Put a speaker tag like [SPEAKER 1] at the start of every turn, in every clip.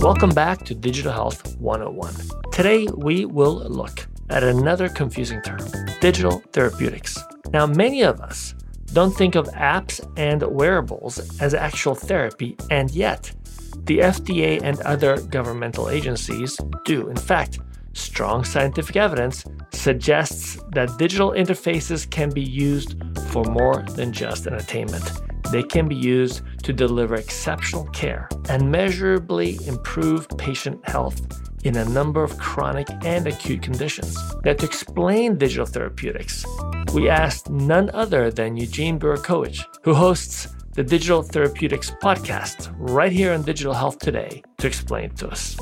[SPEAKER 1] Welcome back to Digital Health 101. Today, we will look at another confusing term digital therapeutics. Now, many of us don't think of apps and wearables as actual therapy, and yet the FDA and other governmental agencies do. In fact, strong scientific evidence suggests that digital interfaces can be used for more than just entertainment. They can be used to deliver exceptional care and measurably improve patient health in a number of chronic and acute conditions. Now, to explain digital therapeutics, we asked none other than Eugene Borukhovich, who hosts the Digital Therapeutics podcast right here on Digital Health Today, to explain to us.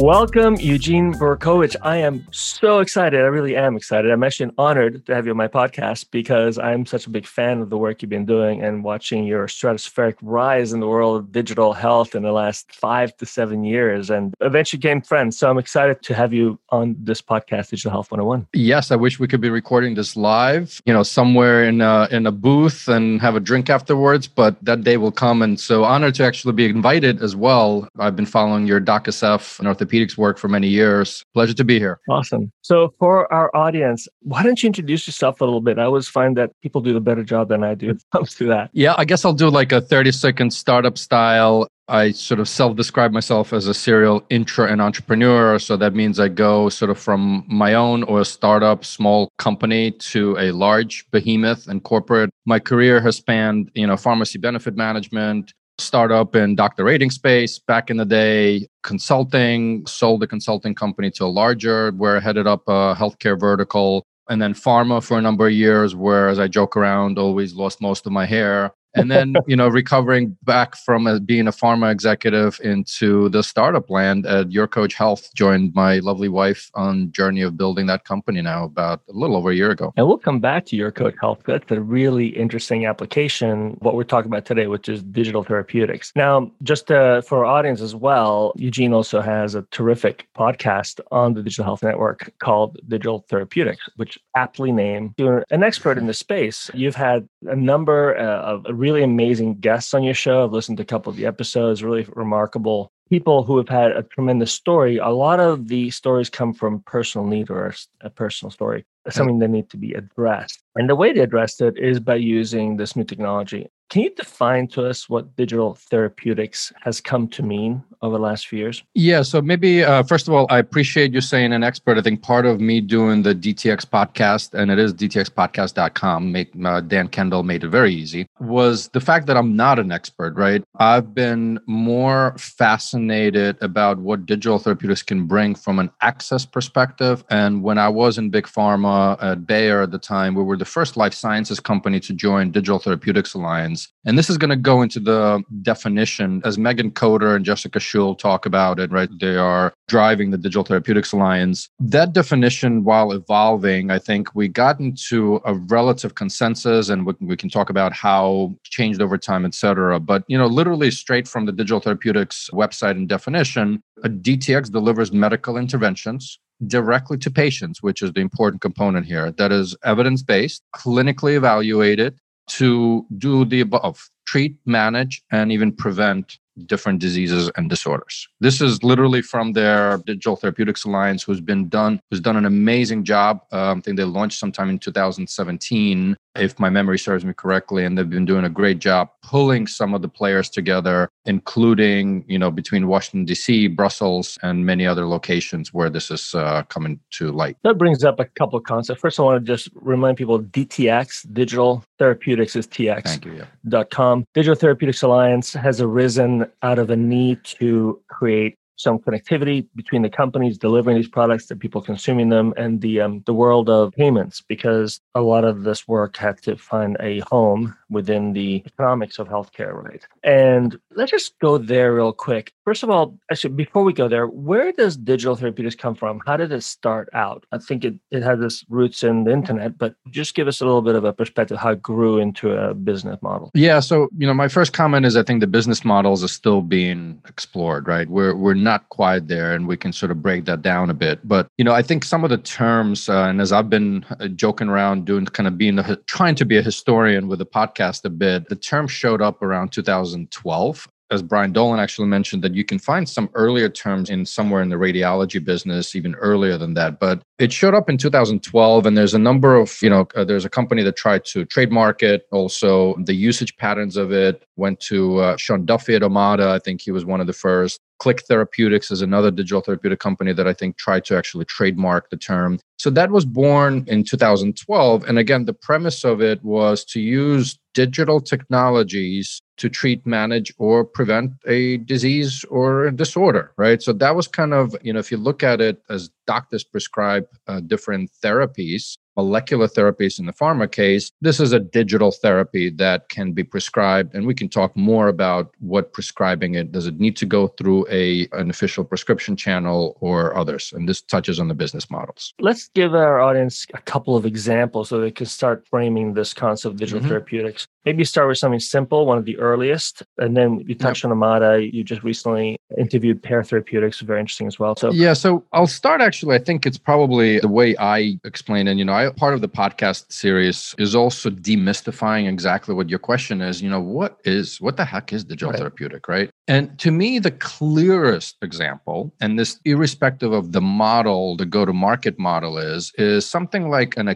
[SPEAKER 1] Welcome, Eugene Borukhovich. I am so excited. I really am excited. I'm actually honored to have you on my podcast because I'm such a big fan of the work you've been doing and watching your stratospheric rise in the world of digital health in the last five to seven years and eventually became friends. So I'm excited to have you on this podcast, Digital Health 101.
[SPEAKER 2] Yes, I wish we could be recording this live, you know, somewhere in a, in a booth and have a drink afterwards, but that day will come. And so honored to actually be invited as well. I've been following your DocSF and orthopedics work for many years. Pleasure to be here.
[SPEAKER 1] Awesome. So, for our audience, why don't you introduce yourself a little bit? I always find that people do a better job than I do when it comes to that.
[SPEAKER 2] Yeah, I guess I'll do like a 30 second startup style. I sort of self describe myself as a serial intra and entrepreneur. So that means I go sort of from my own or a startup small company to a large behemoth and corporate. My career has spanned, you know, pharmacy benefit management, startup in doctor rating space. Back in the day, consulting, sold the consulting company to a larger, where I headed up a healthcare vertical, and then pharma for a number of years, where as I joke around, always lost most of my hair and then you know recovering back from a, being a pharma executive into the startup land at your coach health joined my lovely wife on journey of building that company now about a little over a year ago.
[SPEAKER 1] And we'll come back to your coach health. That's a really interesting application what we're talking about today which is digital therapeutics. Now just uh, for our audience as well eugene also has a terrific podcast on the digital health network called digital therapeutics which aptly named you're an expert in the space. You've had a number uh, of really amazing guests on your show. I've listened to a couple of the episodes, really remarkable people who have had a tremendous story. A lot of the stories come from personal need or a personal story, something that need to be addressed. And the way they addressed it is by using this new technology. Can you define to us what digital therapeutics has come to mean over the last few years?
[SPEAKER 2] Yeah. So maybe uh, first of all, I appreciate you saying an expert. I think part of me doing the DTX podcast, and it is dtxpodcast.com, make, uh, Dan Kendall made it very easy, was the fact that I'm not an expert, right? I've been more fascinated about what digital therapeutics can bring from an access perspective. And when I was in Big Pharma at Bayer at the time, we were the first life sciences company to join Digital Therapeutics Alliance. And this is going to go into the definition as Megan Coder and Jessica Shull talk about it, right? They are driving the Digital Therapeutics Alliance. That definition, while evolving, I think we got into a relative consensus and we, we can talk about how changed over time, et cetera. But, you know, literally straight from the Digital Therapeutics website and definition, a DTX delivers medical interventions directly to patients, which is the important component here. That is evidence based, clinically evaluated to do the above treat, manage, and even prevent different diseases and disorders. This is literally from their Digital Therapeutics Alliance, who's been done, who's done an amazing job. Um, I think they launched sometime in 2017 if my memory serves me correctly and they've been doing a great job pulling some of the players together including you know between washington d.c brussels and many other locations where this is uh, coming to light
[SPEAKER 1] that brings up a couple of concepts first i want to just remind people dtx digital therapeutics is tx
[SPEAKER 2] Thank you, yeah.
[SPEAKER 1] digital therapeutics alliance has arisen out of a need to create some connectivity between the companies delivering these products, the people consuming them, and the um, the world of payments, because a lot of this work had to find a home within the economics of healthcare, right? And let's just go there real quick. First of all, actually, before we go there, where does digital therapeutics come from? How did it start out? I think it, it has its roots in the internet, but just give us a little bit of a perspective how it grew into a business model.
[SPEAKER 2] Yeah. So, you know, my first comment is I think the business models are still being explored, right? We're we're not quite there, and we can sort of break that down a bit. But you know, I think some of the terms, uh, and as I've been uh, joking around doing, kind of being a, trying to be a historian with the podcast a bit, the term showed up around 2012 as Brian Dolan actually mentioned, that you can find some earlier terms in somewhere in the radiology business, even earlier than that. But it showed up in 2012, and there's a number of, you know, uh, there's a company that tried to trademark it. Also, the usage patterns of it went to uh, Sean Duffy at Omada. I think he was one of the first. Click Therapeutics is another digital therapeutic company that I think tried to actually trademark the term. So that was born in 2012. And again, the premise of it was to use digital technologies to treat, manage, or prevent a disease or a disorder, right? So that was kind of, you know, if you look at it as doctors prescribe uh, different therapies, molecular therapies in the pharma case, this is a digital therapy that can be prescribed. And we can talk more about what prescribing it. Does it need to go through a an official prescription channel or others? And this touches on the business models.
[SPEAKER 1] Let's give our audience a couple of examples so they can start framing this concept of digital mm-hmm. therapeutics. Maybe start with something simple, one of the earliest, and then you touched yep. on Omada. You just recently interviewed Pear Therapeutics, very interesting as well.
[SPEAKER 2] So yeah, so I'll start actually. I think it's probably the way I explain it. You know, I part of the podcast series is also demystifying exactly what your question is. You know, what is what the heck is digital right. therapeutic, right? And to me, the clearest example, and this irrespective of the model, the go-to-market model is, is something like an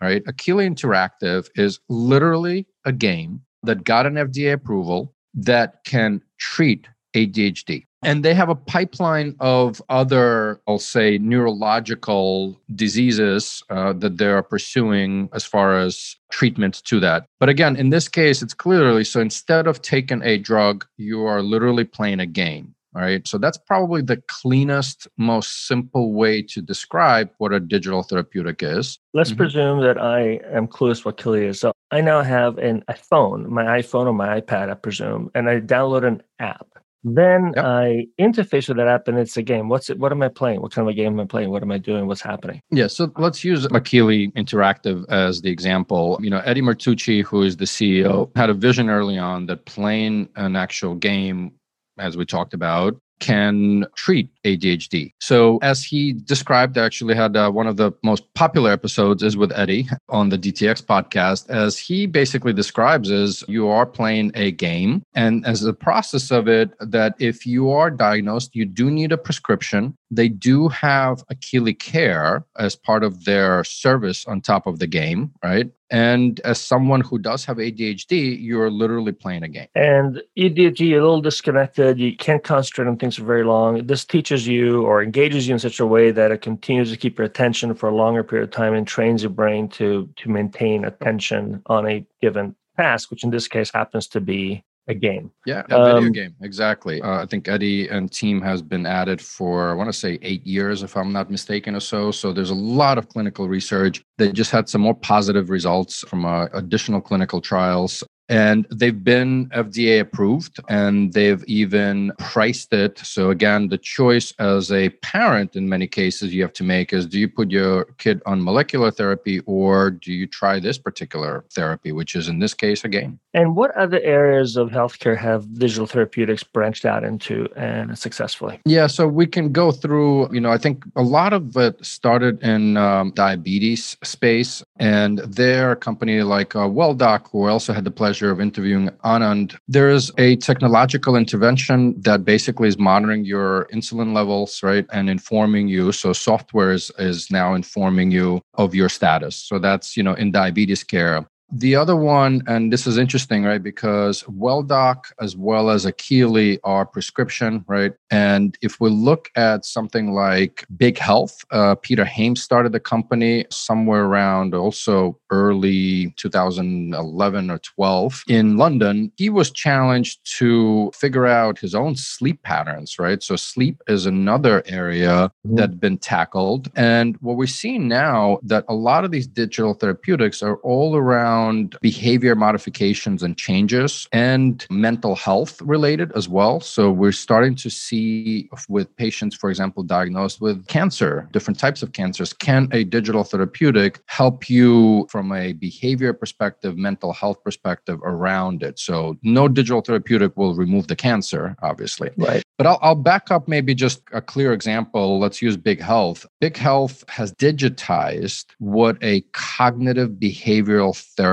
[SPEAKER 2] Right? Akili Interactive is literally a game that got an FDA approval that can treat ADHD. And they have a pipeline of other, I'll say, neurological diseases uh, that they're pursuing as far as treatment to that. But again, in this case, it's clearly so instead of taking a drug, you are literally playing a game. All right. So that's probably the cleanest, most simple way to describe what a digital therapeutic is.
[SPEAKER 1] Let's mm-hmm. presume that I am clueless what Akili is. So I now have an iPhone, my iPhone or my iPad, I presume, and I download an app. Then yep. I interface with that app and it's a game. What's it? What am I playing? What kind of a game am I playing? What am I doing? What's happening?
[SPEAKER 2] Yeah. So let's use Akili Interactive as the example. You know, Eddie Martucci, who is the CEO, had a vision early on that playing an actual game as we talked about, can treat ADHD. So, as he described, I actually had uh, one of the most popular episodes is with Eddie on the DTX podcast. As he basically describes, is you are playing a game, and as the process of it, that if you are diagnosed, you do need a prescription. They do have Akili Care as part of their service on top of the game, right? And as someone who does have ADHD, you're literally playing a game.
[SPEAKER 1] And ADHD, you're a little disconnected. You can't concentrate on things for very long. This teaches you or engages you in such a way that it continues to keep your attention for a longer period of time and trains your brain to to maintain attention on a given task, which in this case happens to be a game.
[SPEAKER 2] Yeah, a um, video game. Exactly. Uh, I think Eddie and team has been at it for, I want to say eight years, if I'm not mistaken, or so. So there's a lot of clinical research. They just had some more positive results from uh, additional clinical trials and they've been FDA approved and they've even priced it. So, again, the choice as a parent in many cases you have to make is do you put your kid on molecular therapy or do you try this particular therapy, which is in this case a game?
[SPEAKER 1] And what other areas of healthcare have digital therapeutics branched out into and successfully?
[SPEAKER 2] Yeah, so we can go through, you know, I think a lot of it started in um, diabetes space. And there, a company like uh, WellDoc, who also had the pleasure of interviewing Anand. There is a technological intervention that basically is monitoring your insulin levels, right, and informing you. So software is, is now informing you of your status. So that's, you know, in diabetes care. The other one, and this is interesting, right? Because WellDoc as well as Akili are prescription, right? And if we look at something like Big Health, uh, Peter Hames started the company somewhere around also early 2011 or 12 in London. He was challenged to figure out his own sleep patterns, right? So sleep is another area mm-hmm. that's been tackled. And what we're seeing now that a lot of these digital therapeutics are all around around behavior modifications and changes and mental health related as well. So we're starting to see with patients, for example, diagnosed with cancer, different types of cancers, can a digital therapeutic help you from a behavior perspective, mental health perspective around it? So no digital therapeutic will remove the cancer, obviously.
[SPEAKER 1] Right.
[SPEAKER 2] But I'll, I'll back up maybe just a clear example. Let's use Big Health. Big Health has digitized what a cognitive behavioral therapy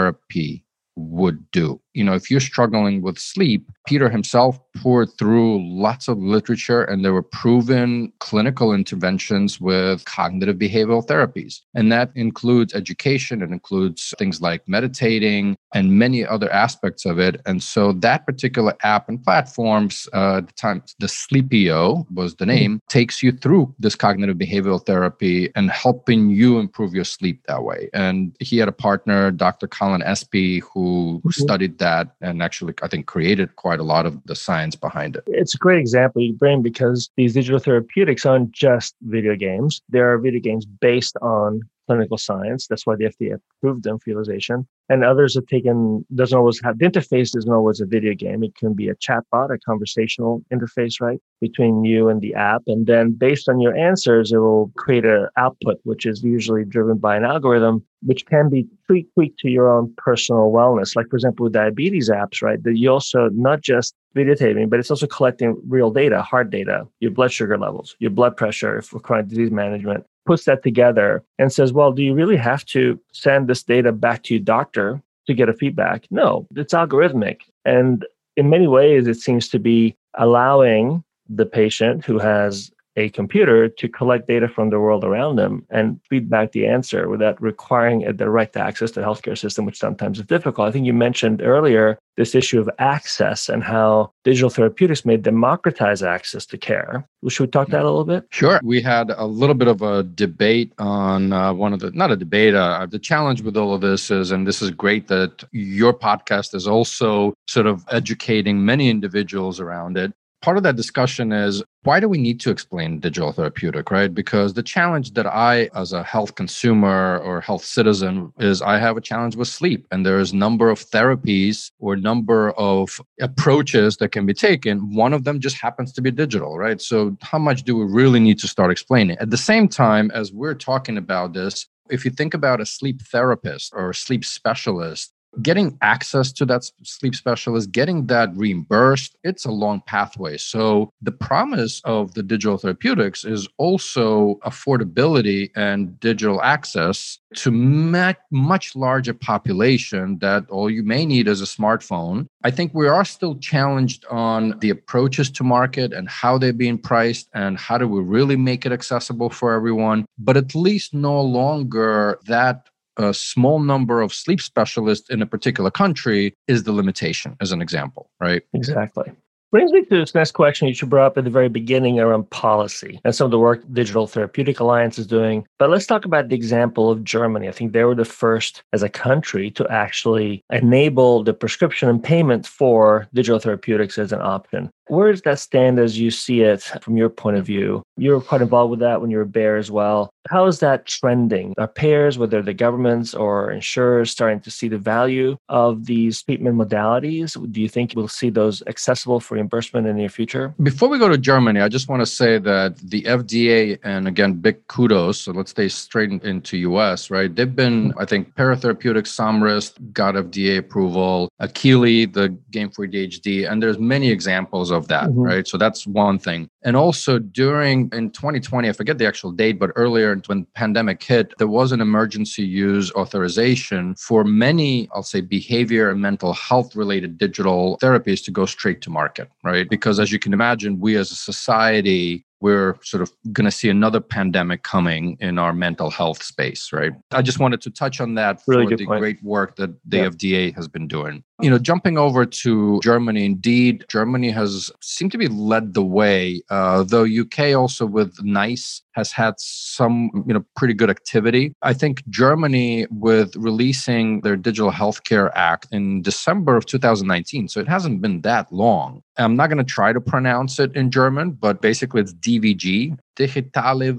[SPEAKER 2] would do. You know, if you're struggling with sleep, Peter himself poured through lots of literature and there were proven clinical interventions with cognitive behavioral therapies. And that includes education, it includes things like meditating and many other aspects of it. And so that particular app and platforms, uh, the time, the Sleepio was the name, mm-hmm. takes you through this cognitive behavioral therapy and helping you improve your sleep that way. And he had a partner, Dr. Colin Espie, who, who mm-hmm. studied that and actually, I think, created quite a lot of the science behind it.
[SPEAKER 1] It's a great example you bring because these digital therapeutics aren't just video games. There are video games based on clinical science. That's why the FDA approved them for utilization. And others have taken, doesn't always have, the interface isn't always a video game. It can be a chatbot, a conversational interface, right, between you and the app. And then based on your answers, it will create an output, which is usually driven by an algorithm, which can be tweaked, tweaked to your own personal wellness. Like, for example, with diabetes apps, right, that you also not just videotaping, but it's also collecting real data, hard data, your blood sugar levels, your blood pressure for chronic disease management, puts that together and says, well, do you really have to send this data back to your doctor to get a feedback? No, it's algorithmic. And in many ways, it seems to be allowing the patient who has a computer to collect data from the world around them and feed back the answer without requiring the right to access the healthcare system, which sometimes is difficult. I think you mentioned earlier this issue of access and how digital therapeutics may democratize access to care. Should we talk that a little bit?
[SPEAKER 2] Sure. We had a little bit of a debate on uh, one of the, not a debate, uh, the challenge with all of this is, and this is great that your podcast is also sort of educating many individuals around it part of that discussion is why do we need to explain digital therapeutic, right? Because the challenge that I, as a health consumer or health citizen, is I have a challenge with sleep, and there's a number of therapies or number of approaches that can be taken. One of them just happens to be digital, right? So how much do we really need to start explaining? At the same time, as we're talking about this, if you think about a sleep therapist or a sleep specialist, getting access to that sleep specialist, getting that reimbursed, it's a long pathway. So the promise of the digital therapeutics is also affordability and digital access to much larger population that all you may need is a smartphone. I think we are still challenged on the approaches to market and how they're being priced and how do we really make it accessible for everyone. But at least no longer that a small number of sleep specialists in a particular country is the limitation, as an example, right?
[SPEAKER 1] Exactly. Brings me to this next question you should brought up at the very beginning around policy and some of the work Digital Therapeutic Alliance is doing. But let's talk about the example of Germany. I think they were the first as a country to actually enable the prescription and payment for digital therapeutics as an option. Where does that stand as you see it from your point of view? You were quite involved with that when you were Bayer as well. How is that trending? Are payers, whether the governments or insurers, starting to see the value of these treatment modalities? Do you think we'll see those accessible for reimbursement in the near future?
[SPEAKER 2] Before we go to Germany, I just want to say that the FDA, and again, big kudos. So let's stay straight into US, right? They've been, I think, Pear Therapeutic Somryst got FDA approval, Akili, the game for ADHD, and there's many examples that, mm-hmm. right? So that's one thing. And also during in 2020, I forget the actual date, but earlier when pandemic hit, there was an emergency use authorization for many, I'll say, behavior and mental health related digital therapies to go straight to market, right? Because as you can imagine, we as a society we're sort of going to see another pandemic coming in our mental health space, right? I just wanted to touch on that really for the point. great work that the yeah. FDA has been doing. You know, jumping over to Germany, indeed, Germany has seemed to be led the way, uh, though UK also with NICE has had some, you know, pretty good activity. I think Germany with releasing their Digital Healthcare Act in December of 2019, so it hasn't been that long. I'm not going to try to pronounce it in German, but basically it's DVG, Digitale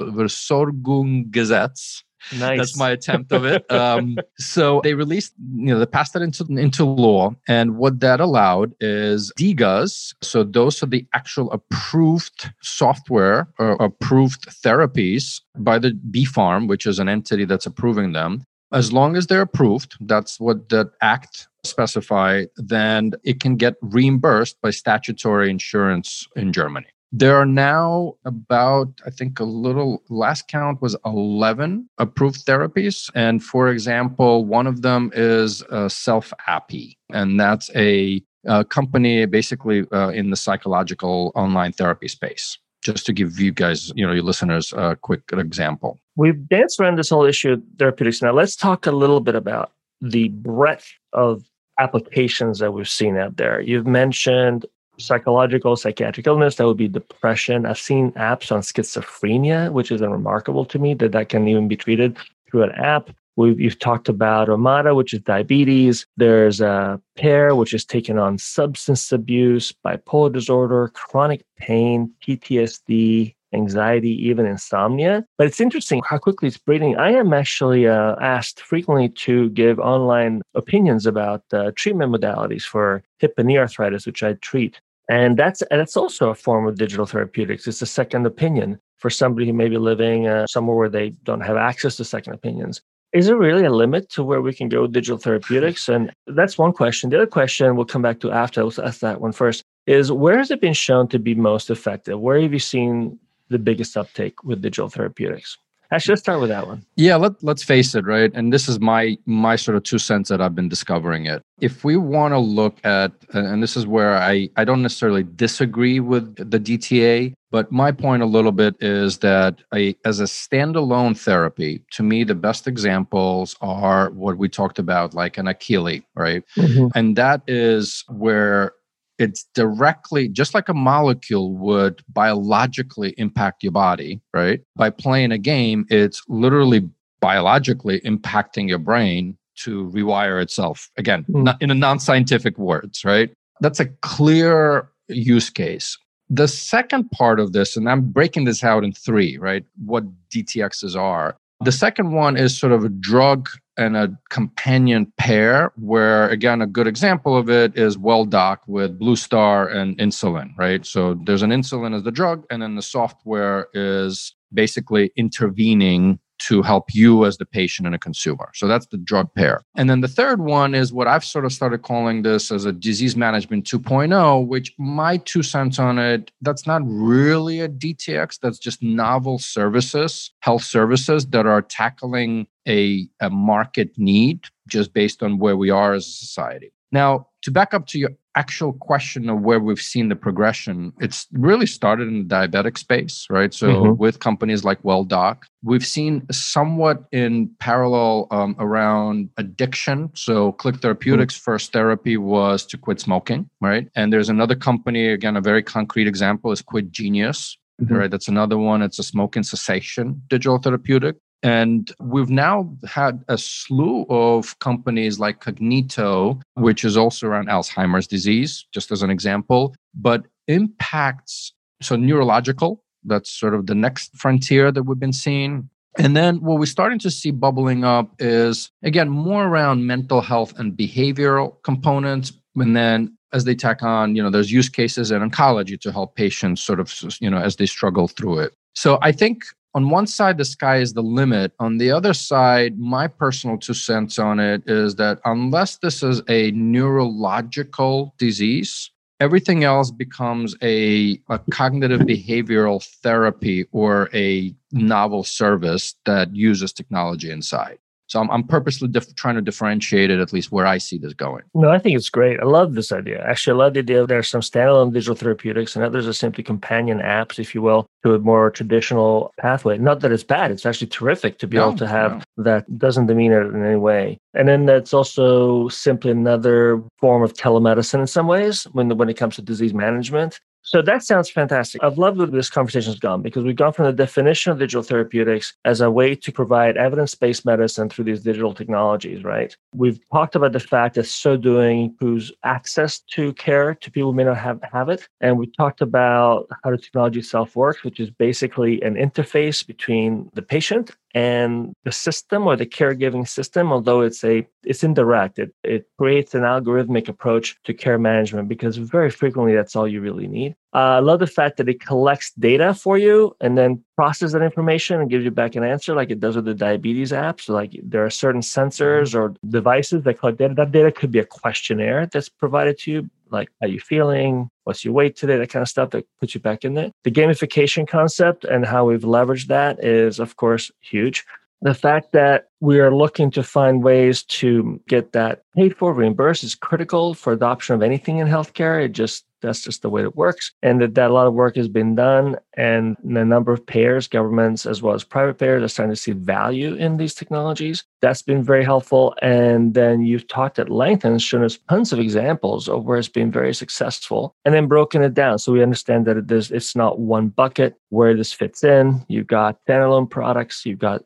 [SPEAKER 2] Versorgungsgesetz
[SPEAKER 1] Nice.
[SPEAKER 2] That's my attempt of it. Um, so they released, you know, they passed that into into law, and what that allowed is DiGAs. So those are the actual approved software or approved therapies by the BfArM, which is an entity that's approving them. As long as they're approved, that's what the act specify, then it can get reimbursed by statutory insurance in Germany. There are now about, I think, a little last count was 11 approved therapies. And for example, one of them is uh, Selfapy, and that's a, a company basically uh, in the psychological online therapy space. Just to give you guys, you know, your listeners a quick example.
[SPEAKER 1] We've danced around this whole issue of therapeutics. Now, let's talk a little bit about the breadth of applications that we've seen out there. You've mentioned psychological, psychiatric illness, that would be depression. I've seen apps on schizophrenia, which is remarkable to me that that can even be treated through an app. We've, you've talked about Omada, which is diabetes. There's a Pear, which is taking on substance abuse, bipolar disorder, chronic pain, PTSD, anxiety, even insomnia. But it's interesting how quickly it's breeding. I am actually uh, asked frequently to give online opinions about uh, treatment modalities for hip and knee arthritis, which I treat. And that's that's also a form of digital therapeutics. It's a second opinion for somebody who may be living uh, somewhere where they don't have access to second opinions. Is there really a limit to where we can go with digital therapeutics? And that's one question. The other question we'll come back to after. Let's ask that one first. Is where has it been shown to be most effective? Where have you seen the biggest uptake with digital therapeutics? Actually, let's start with that one.
[SPEAKER 2] Yeah, let, let's face it, right? And this is my my sort of two cents that I've been discovering it. If we want to look at, and this is where I, I don't necessarily disagree with the DTA, but my point a little bit is that I, as a standalone therapy, to me, the best examples are what we talked about, like an Akili, right? Mm-hmm. And that is where it's directly just like a molecule would biologically impact your body right? By playing a game it's literally biologically impacting your brain to rewire itself. Again mm. not in a non-scientific words right? That's a clear use case. The second part of this and i'm breaking this out in three right? What dtxs are. The second one is sort of a drug and a companion pair, where again, a good example of it is WellDoc with Blue Star and insulin, right? So there's an insulin as the drug, and then the software is basically intervening to help you as the patient and a consumer. So that's the drug pair. And then the third one is what I've sort of started calling this as a disease management 2.0, which my two cents on it, that's not really a DTX, that's just novel services, health services that are tackling a, a market need just based on where we are as a society. Now, to back up to your actual question of where we've seen the progression, it's really started in the diabetic space, right? So mm-hmm. with companies like WellDoc, we've seen somewhat in parallel um, around addiction. So Click Therapeutics' mm-hmm. first therapy was to quit smoking, right? And there's another company, again, a very concrete example is Quit Genius. Mm-hmm. Right, that's another one. It's a smoking cessation digital therapeutic. And we've now had a slew of companies like Cognito, which is also around Alzheimer's disease, just as an example, but impacts, so neurological, that's sort of the next frontier that we've been seeing. And then what we're starting to see bubbling up is, again, more around mental health and behavioral components. And then as they tack on, you know, there's use cases in oncology to help patients sort of, you know, as they struggle through it. So I think on one side, the sky is the limit. On the other side, my personal two cents on it is that unless this is a neurological disease, everything else becomes a, a cognitive behavioral therapy or a novel service that uses technology inside. So I'm, I'm purposely trying to differentiate it, at least where I see this going.
[SPEAKER 1] No, I think it's great. I love this idea. Actually, I love the idea there are some standalone digital therapeutics and others are simply companion apps, if you will, to a more traditional pathway. Not that it's bad, it's actually terrific to be no, able to have no. that doesn't demean it in any way. And then that's also simply another form of telemedicine in some ways when, when it comes to disease management. So that sounds fantastic. I've loved where this conversation has gone because we've gone from the definition of digital therapeutics as a way to provide evidence based medicine through these digital technologies, right? We've talked about the fact that so doing improves access to care to people who may not have, have it. And we talked about how the technology itself works, which is basically an interface between the patient and the system or the caregiving system although it's a it's indirect it, it creates an algorithmic approach to care management because very frequently that's all you really need. Uh, i love the fact that it collects data for you and then processes that information and gives you back an answer like it does with the diabetes apps. So like there are certain sensors or devices that collect data. That data could be a questionnaire that's provided to you like how you feeling what's your weight today? That kind of stuff that puts you back in there the gamification concept and how we've leveraged that is of course huge. The fact that we are looking to find ways to get that paid for reimbursed is critical for adoption of anything in healthcare. It just that's just the way it works. And that, that a lot of work has been done and the number of payers governments as well as private payers are starting to see value in these technologies. That's been very helpful. And then you've talked at length and shown us tons of examples of where it's been very successful and then broken it down. So we understand that it is, it's not one bucket where this fits in. You've got standalone products you've got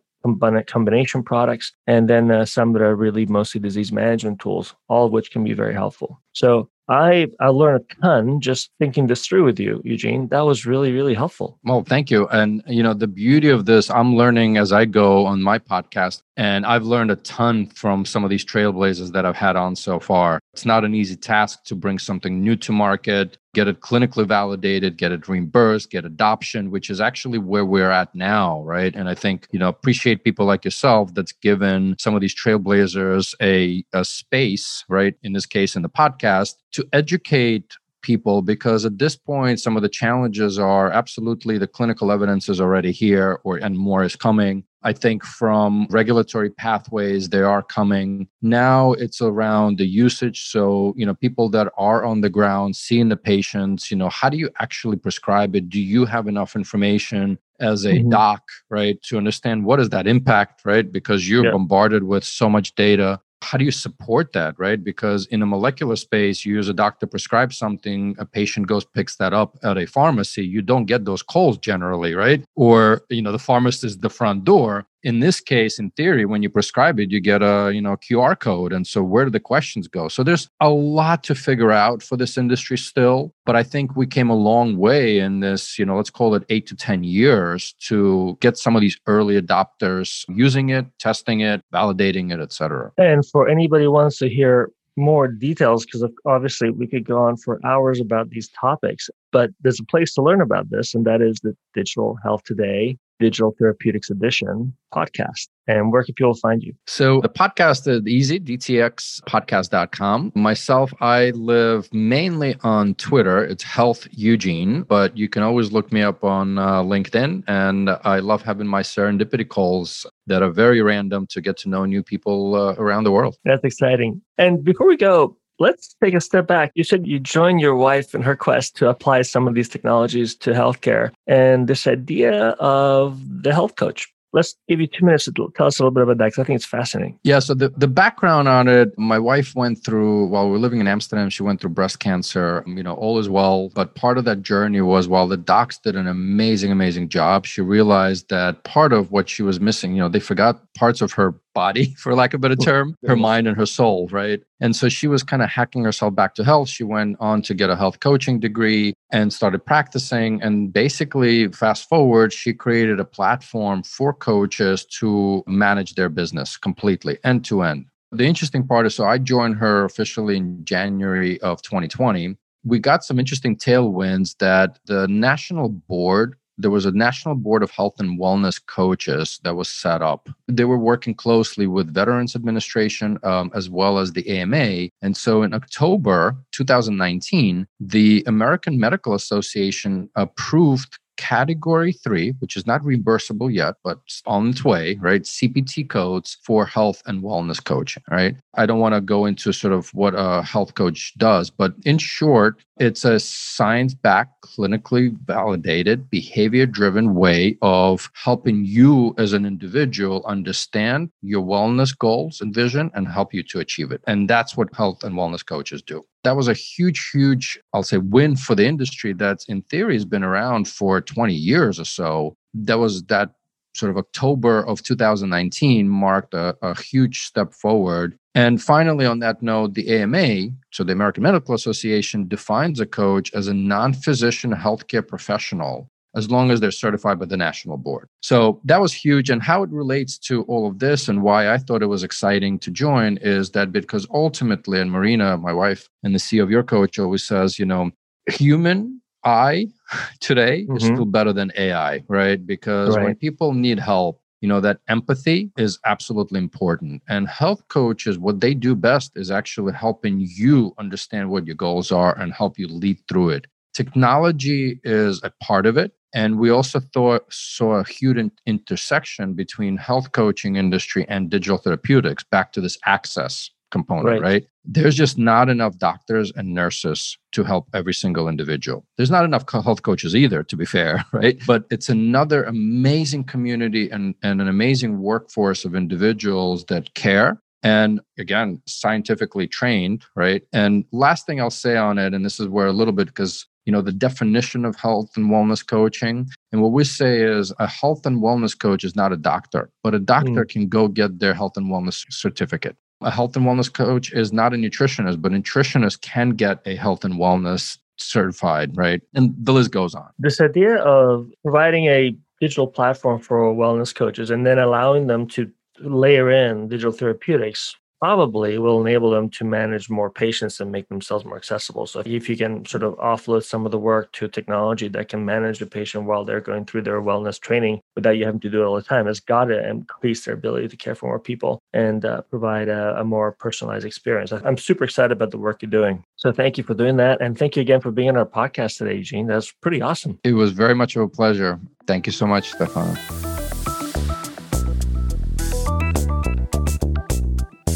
[SPEAKER 1] combination products, and then uh, some that are really mostly disease management tools, all of which can be very helpful. So I I learned a ton just thinking this through with you, Eugene. That was really really helpful.
[SPEAKER 2] Well, thank you. And you know, the beauty of this, I'm learning as I go on my podcast, and I've learned a ton from some of these trailblazers that I've had on so far. It's not an easy task to bring something new to market, get it clinically validated, get it reimbursed, get adoption, which is actually where we're at now, right? And I think, you know, appreciate people like yourself that's given some of these trailblazers a, a space, right? In this case, in the podcast, to educate people because at this point some of the challenges are absolutely the clinical evidence is already here or and more is coming I think from regulatory pathways, they are coming. Now it's around the usage. So, you know, people that are on the ground seeing the patients, you know, how do you actually prescribe it? Do you have enough information as a mm-hmm. doc, right, to understand what is that impact, right? Because you're yeah. bombarded with so much data how do you support that right? Because in a molecular space you as a doctor prescribe something a patient goes picks that up at a pharmacy you don't get those calls generally right? Or you know the pharmacist is the front door in this case in theory when you prescribe it you get a you know qr code. And so where do the questions go? So there's a lot to figure out for this industry still but i think we came a long way in this you know let's call it 8 to 10 years to get some of these early adopters using it testing it validating it etc
[SPEAKER 1] and for anybody who wants to hear more details because obviously we could go on for hours about these topics but there's a place to learn about this and that is the digital health today Digital Therapeutics Edition podcast. And where can people find you?
[SPEAKER 2] So the podcast is easy, dtxpodcast.com. Myself, I live mainly on Twitter. It's Health Eugene, but you can always look me up on uh, LinkedIn. And I love having my serendipity calls that are very random to get to know new people uh, around the world.
[SPEAKER 1] That's exciting. And before we go, let's take a step back. You said you joined your wife in her quest to apply some of these technologies to healthcare and this idea of the health coach let's give you two minutes to tell us a little bit about that because I think it's fascinating.
[SPEAKER 2] Yeah. So the, the background on it, my wife went through while we are living in Amsterdam, she went through breast cancer. You know, all is well. But part of that journey was while the docs did an amazing, amazing job, she realized that part of what she was missing, you know, they forgot parts of her body, for lack of a better term, her mind and her soul, right? And so she was kind of hacking herself back to health. She went on to get a health coaching degree and started practicing. And basically, fast forward, she created a platform for coaches to manage their business completely, end to end. The interesting part is so I joined her officially in January of 2020. We got some interesting tailwinds that the national board there was a national board of health and wellness coaches that was set up they were working closely with veterans administration um, as well as the ama and so in october 2019 the american medical association approved category three, which is not reimbursable yet, but on its way, right? CPT codes for health and wellness coaching, right? I don't want to go into sort of what a health coach does, but in short, it's a science backed, clinically validated, behavior driven way of helping you as an individual understand your wellness goals and vision and help you to achieve it. And that's what health and wellness coaches do that was a huge, huge, I'll say, win for the industry that in theory has been around for 20 years or so. That was that sort of October of 2019 marked a, a huge step forward. And finally, on that note, the AMA, so the American Medical Association, defines a coach as a non physician healthcare professional as long as they're certified by the national board. So that was huge. And how it relates to all of this and why I thought it was exciting to join is that because ultimately, and Marina, my wife and the CEO of your coach always says, you know, human eye today mm-hmm. is still better than AI, right? Because right. when people need help, you know that empathy is absolutely important. And health coaches what they do best is actually helping you understand what your goals are and help you lead through it. Technology is a part of it. And we also thought saw a huge intersection between health coaching industry and digital therapeutics back to this access component, right. right. There's just not enough doctors and nurses to help every single individual. There's not enough health coaches either, to be fair, right? But it's another amazing community and, and an amazing workforce of individuals that care and again scientifically trained right and last thing i'll say on it and this is where a little bit because you know the definition of health and wellness coaching and what we say is a health and wellness coach is not a doctor but a doctor mm. can go get their health and wellness certificate a health and wellness coach is not a nutritionist, but nutritionists can get a health and wellness certified, right? And the list goes on.
[SPEAKER 1] This idea of providing a digital platform for wellness coaches and then allowing them to layer in digital therapeutics probably will enable them to manage more patients and make themselves more accessible. So if you can sort of offload some of the work to technology that can manage the patient while they're going through their wellness training without you having to do it all the time, has got to increase their ability to care for more people and uh, provide a, a, more personalized experience. I'm super excited about the work you're doing. So thank you for doing that. And thank you again for being on our podcast today, Gene. That's pretty awesome.
[SPEAKER 2] It was very much of a pleasure. Thank you so much, Stefano.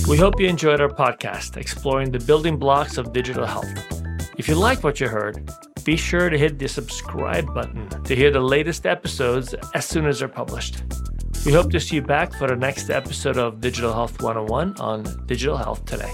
[SPEAKER 1] We hope you enjoyed our podcast exploring the building blocks of digital health. If you like what you heard, be sure to hit the subscribe button to hear the latest episodes as soon as they're published. We hope to see you back for the next episode of Digital Health 101 on Digital Health Today.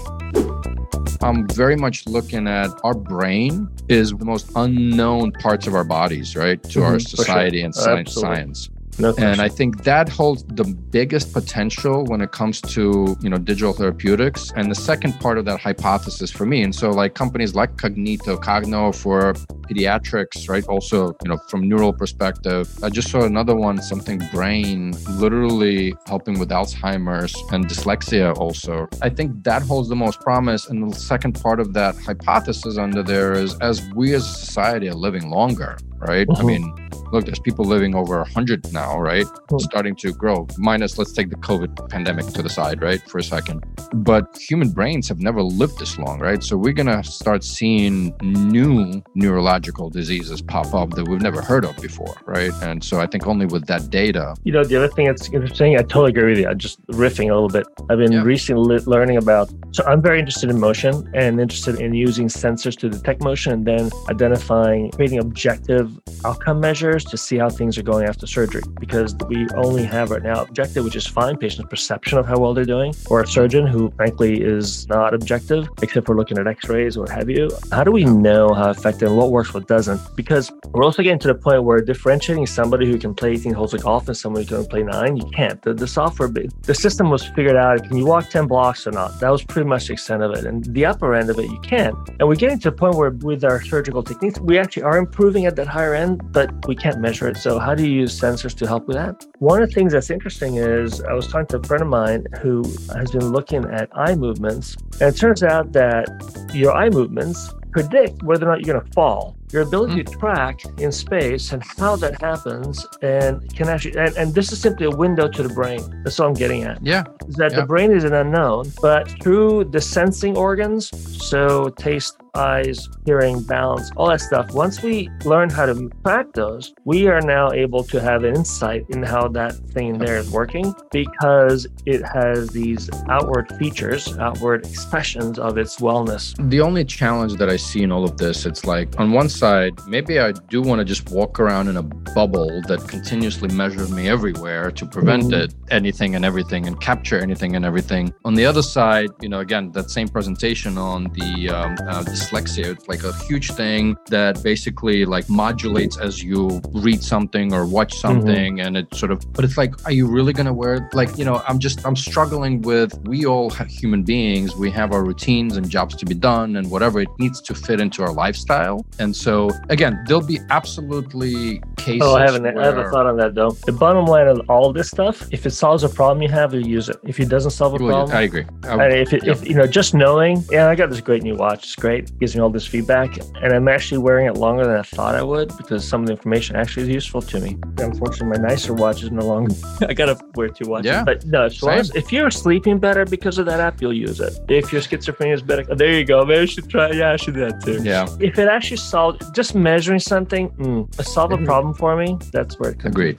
[SPEAKER 2] I'm very much looking at our brain is the most unknown parts of our bodies, right? To mm-hmm, our society sure. and science, science. No and I think that holds the biggest potential when it comes to you know digital therapeutics. And the second part of that hypothesis for me, and so like companies like Cognito, Cognoa for pediatrics, right? Also, you know, from neural perspective. I just saw another one, something brain, literally helping with Alzheimer's and dyslexia also. I think that holds the most promise. And the second part of that hypothesis under there is as we as a society are living longer, right? Mm-hmm. I mean, look, there's people living over 100 now, right? Mm-hmm. Starting to grow. Minus, let's take the COVID pandemic to the side, right, for a second. But human brains have never lived this long, right? So we're going to start seeing new neurological diseases pop up that we've never heard of before, right? And so I think only with that data.
[SPEAKER 1] You know, the other thing that's interesting, I totally agree with you. I'm just riffing a little bit. I've been yeah. recently learning about, so I'm very interested in motion and interested in using sensors to detect motion and then identifying, creating objective outcome measures to see how things are going after surgery because we only have right now objective, which is fine, patient's perception of how well they're doing, or a surgeon who frankly is not objective, except for looking at x-rays or have you. How do we know how effective and what works, what doesn't? Because we're also getting to the point where differentiating somebody who can play 18 holes of golf and somebody who can play nine, you can't. The, the software, the system was figured out, can you walk 10 blocks or not? That was pretty much the extent of it. And the upper end of it, you can't. And we're getting to a point where with our surgical techniques, we actually are improving at that higher end but we can't measure it. So, how do you use sensors to help with that? One of the things that's interesting is I was talking to a friend of mine who has been looking at eye movements, and it turns out that your eye movements predict whether or not you're going to fall your ability mm. to track in space and how that happens and can actually and, and, this is simply a window to the brain that's all i'm getting at
[SPEAKER 2] yeah
[SPEAKER 1] is that
[SPEAKER 2] yeah.
[SPEAKER 1] the brain is an unknown but through the sensing organs so taste eyes hearing balance all that stuff once we learn how to track those we are now able to have an insight in how that thing there is working because it has these outward features outward expressions of its wellness
[SPEAKER 2] the only challenge that i see in all of this it's like on one side maybe I do want to just walk around in a bubble that continuously measures me everywhere to prevent mm-hmm. it, anything and everything, and capture anything and everything. On the other side, you know, again, that same presentation on the um, uh, dyslexia, it's like a huge thing that basically like modulates as you read something or watch mm-hmm. something, mm-hmm. and it sort of. But it's like, are you really gonna wear? It? Like, you know, I'm just I'm struggling with. We all human beings. We have our routines and jobs to be done, and whatever it needs to fit into our lifestyle, and so again, there'll be absolutely cases.
[SPEAKER 1] Oh, I haven't. I have a thought on that though. The bottom line of all this stuff, if it solves a problem you have, you use it. If it doesn't solve a
[SPEAKER 2] Well,
[SPEAKER 1] problem,
[SPEAKER 2] I agree. I-
[SPEAKER 1] And if, it, if you know, just knowing, yeah, I got this great new watch. It's great. Gives me all this feedback, and I'm actually wearing it longer than I thought I would because some of the information actually is useful to me. Unfortunately, my nicer watch is no longer. I gotta wear two watches.
[SPEAKER 2] Yeah.
[SPEAKER 1] But no, as long as, if you're sleeping better because of that app, you'll use it. If your schizophrenia is better, there you go. Maybe I should try. Yeah, I should do that too.
[SPEAKER 2] yeah,
[SPEAKER 1] If it actually solved, just measuring something, mm, solve a
[SPEAKER 2] Agreed.
[SPEAKER 1] problem for me, that's where it comes
[SPEAKER 2] Agreed.